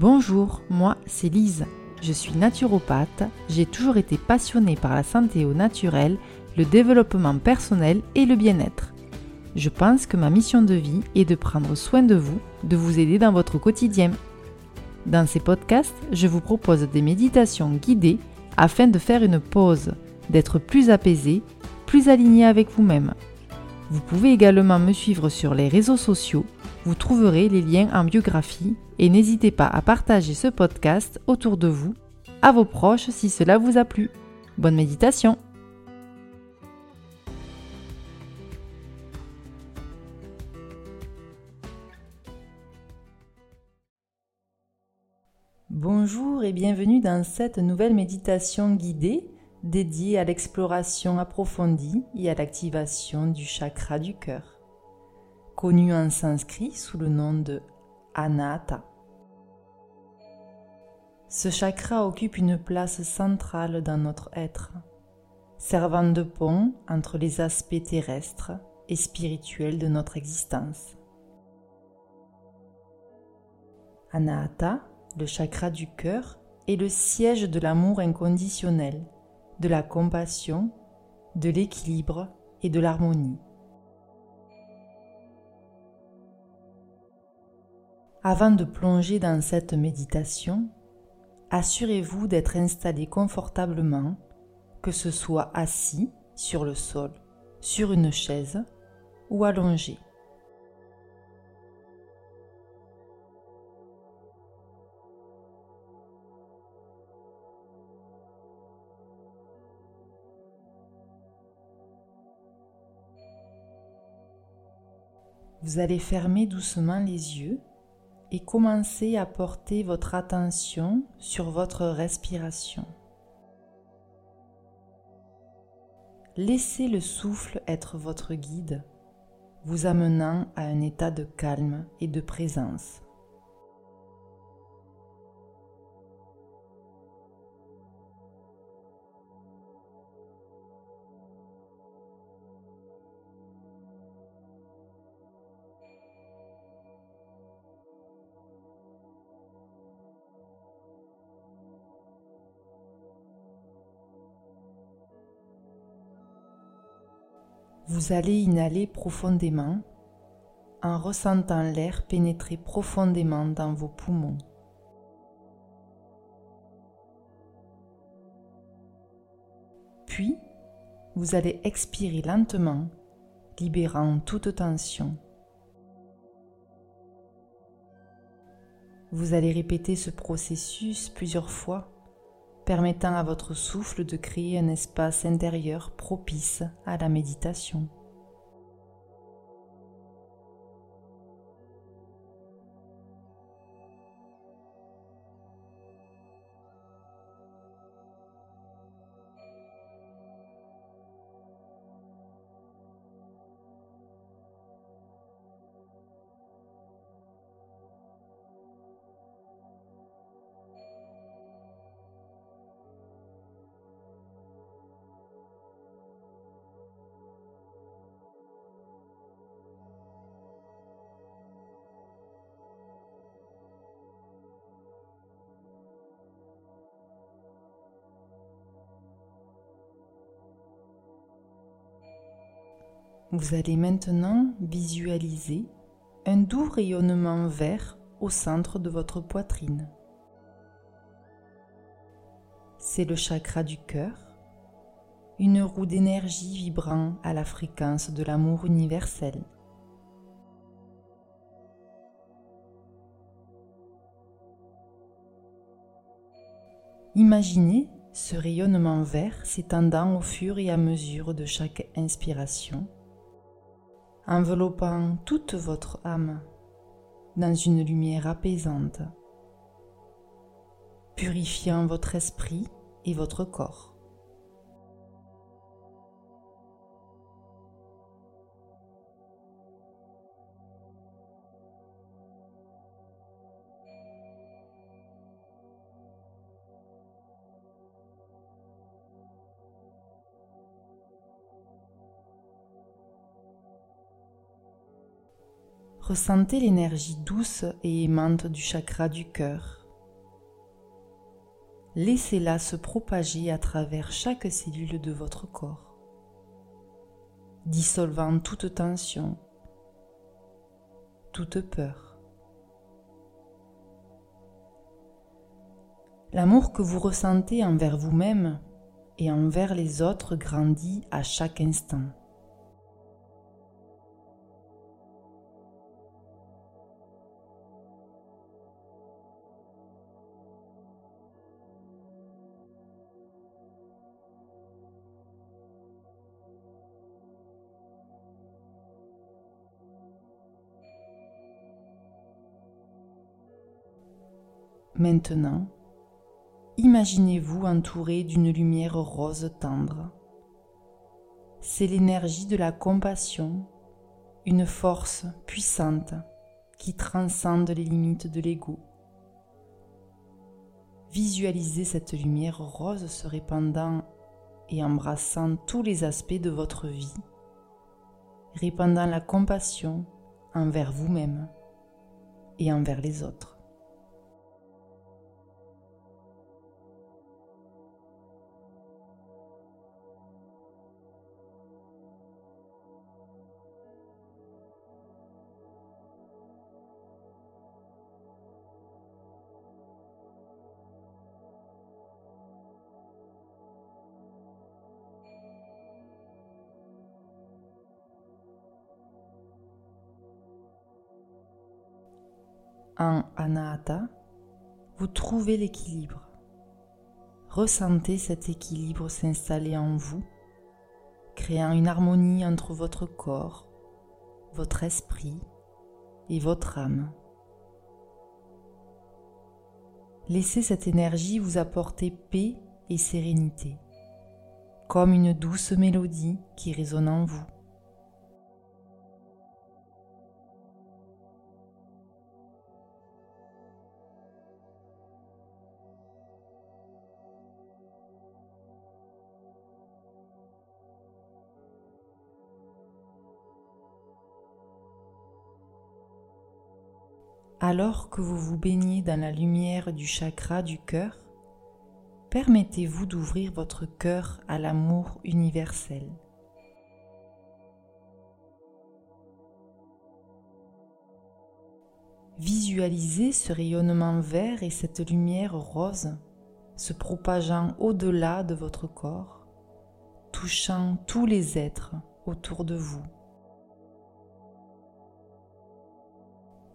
Bonjour, moi c'est Lise. Je suis naturopathe, j'ai toujours été passionnée par la santé au naturel, le développement personnel et le bien-être. Je pense que ma mission de vie est de prendre soin de vous, de vous aider dans votre quotidien. Dans ces podcasts, je vous propose des méditations guidées afin de faire une pause, d'être plus apaisé, plus aligné avec vous-même. Vous pouvez également me suivre sur les réseaux sociaux, vous trouverez les liens en biographie et n'hésitez pas à partager ce podcast autour de vous, à vos proches si cela vous a plu. Bonne méditation Bonjour et bienvenue dans cette nouvelle méditation guidée dédiée à l'exploration approfondie et à l'activation du chakra du cœur, connu en sanskrit sous le nom de Anahata. Ce chakra occupe une place centrale dans notre être, servant de pont entre les aspects terrestres et spirituels de notre existence. Anahata, le chakra du cœur, est le siège de l'amour inconditionnel de la compassion, de l'équilibre et de l'harmonie. Avant de plonger dans cette méditation, assurez-vous d'être installé confortablement, que ce soit assis sur le sol, sur une chaise ou allongé. Vous allez fermer doucement les yeux et commencer à porter votre attention sur votre respiration. Laissez le souffle être votre guide, vous amenant à un état de calme et de présence. Vous allez inhaler profondément en ressentant l'air pénétrer profondément dans vos poumons. Puis, vous allez expirer lentement, libérant toute tension. Vous allez répéter ce processus plusieurs fois permettant à votre souffle de créer un espace intérieur propice à la méditation. Vous allez maintenant visualiser un doux rayonnement vert au centre de votre poitrine. C'est le chakra du cœur, une roue d'énergie vibrant à la fréquence de l'amour universel. Imaginez ce rayonnement vert s'étendant au fur et à mesure de chaque inspiration enveloppant toute votre âme dans une lumière apaisante, purifiant votre esprit et votre corps. Ressentez l'énergie douce et aimante du chakra du cœur Laissez-la se propager à travers chaque cellule de votre corps, dissolvant toute tension, toute peur. L'amour que vous ressentez envers vous-même et envers les autres grandit à chaque instant. Maintenant, imaginez-vous entouré d'une lumière rose tendre. C'est l'énergie de la compassion, une force puissante qui transcende les limites de l'ego. Visualisez cette lumière rose se répandant et embrassant tous les aspects de votre vie, répandant la compassion envers vous-même et envers les autres. En anahata, vous trouvez l'équilibre. Ressentez cet équilibre s'installer en vous, créant une harmonie entre votre corps, votre esprit et votre âme. Laissez cette énergie vous apporter paix et sérénité, comme une douce mélodie qui résonne en vous. Alors que vous vous baignez dans la lumière du chakra du cœur, permettez-vous d'ouvrir votre cœur à l'amour universel. Visualisez ce rayonnement vert et cette lumière rose se propageant au-delà de votre corps, touchant tous les êtres autour de vous.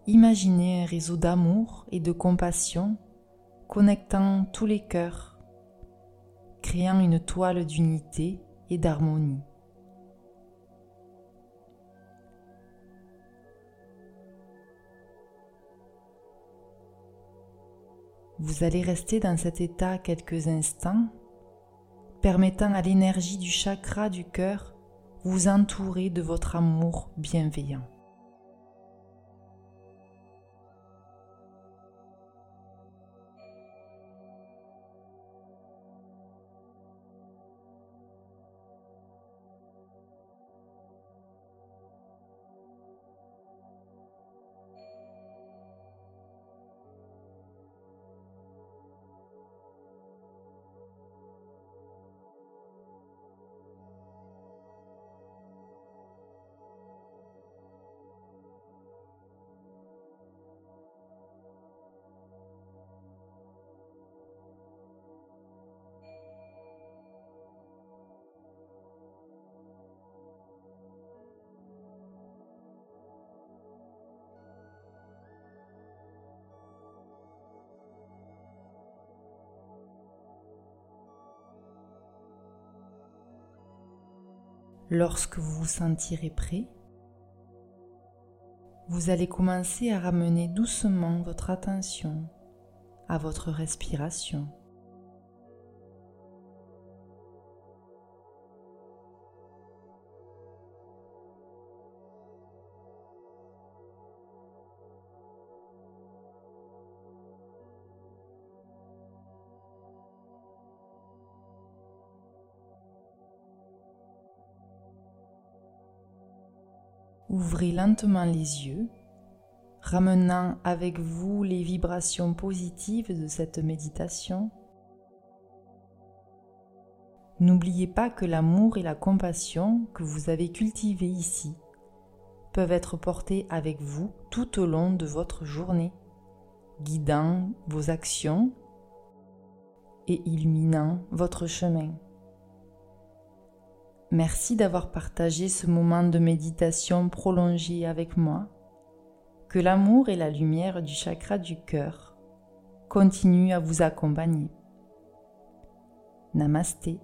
Imaginez un réseau d'amour et de compassion connectant tous les cœurs, créant une toile d'unité et d'harmonie. Vous allez rester dans cet état quelques instants, permettant à l'énergie du chakra du cœur vous entourer de votre amour bienveillant. Lorsque vous vous sentirez prêt, vous allez commencer à ramener doucement votre attention à votre respiration. Ouvrez lentement les yeux, ramenant avec vous les vibrations positives de cette méditation N'oubliez pas que l'amour et la compassion que vous avez cultivés ici peuvent être portés avec vous tout au long de votre journée, guidant vos actions et illuminant votre chemin. Merci d'avoir partagé ce moment de méditation prolongé avec moi. Que l'amour et la lumière du chakra du cœur continuent à vous accompagner. Namasté.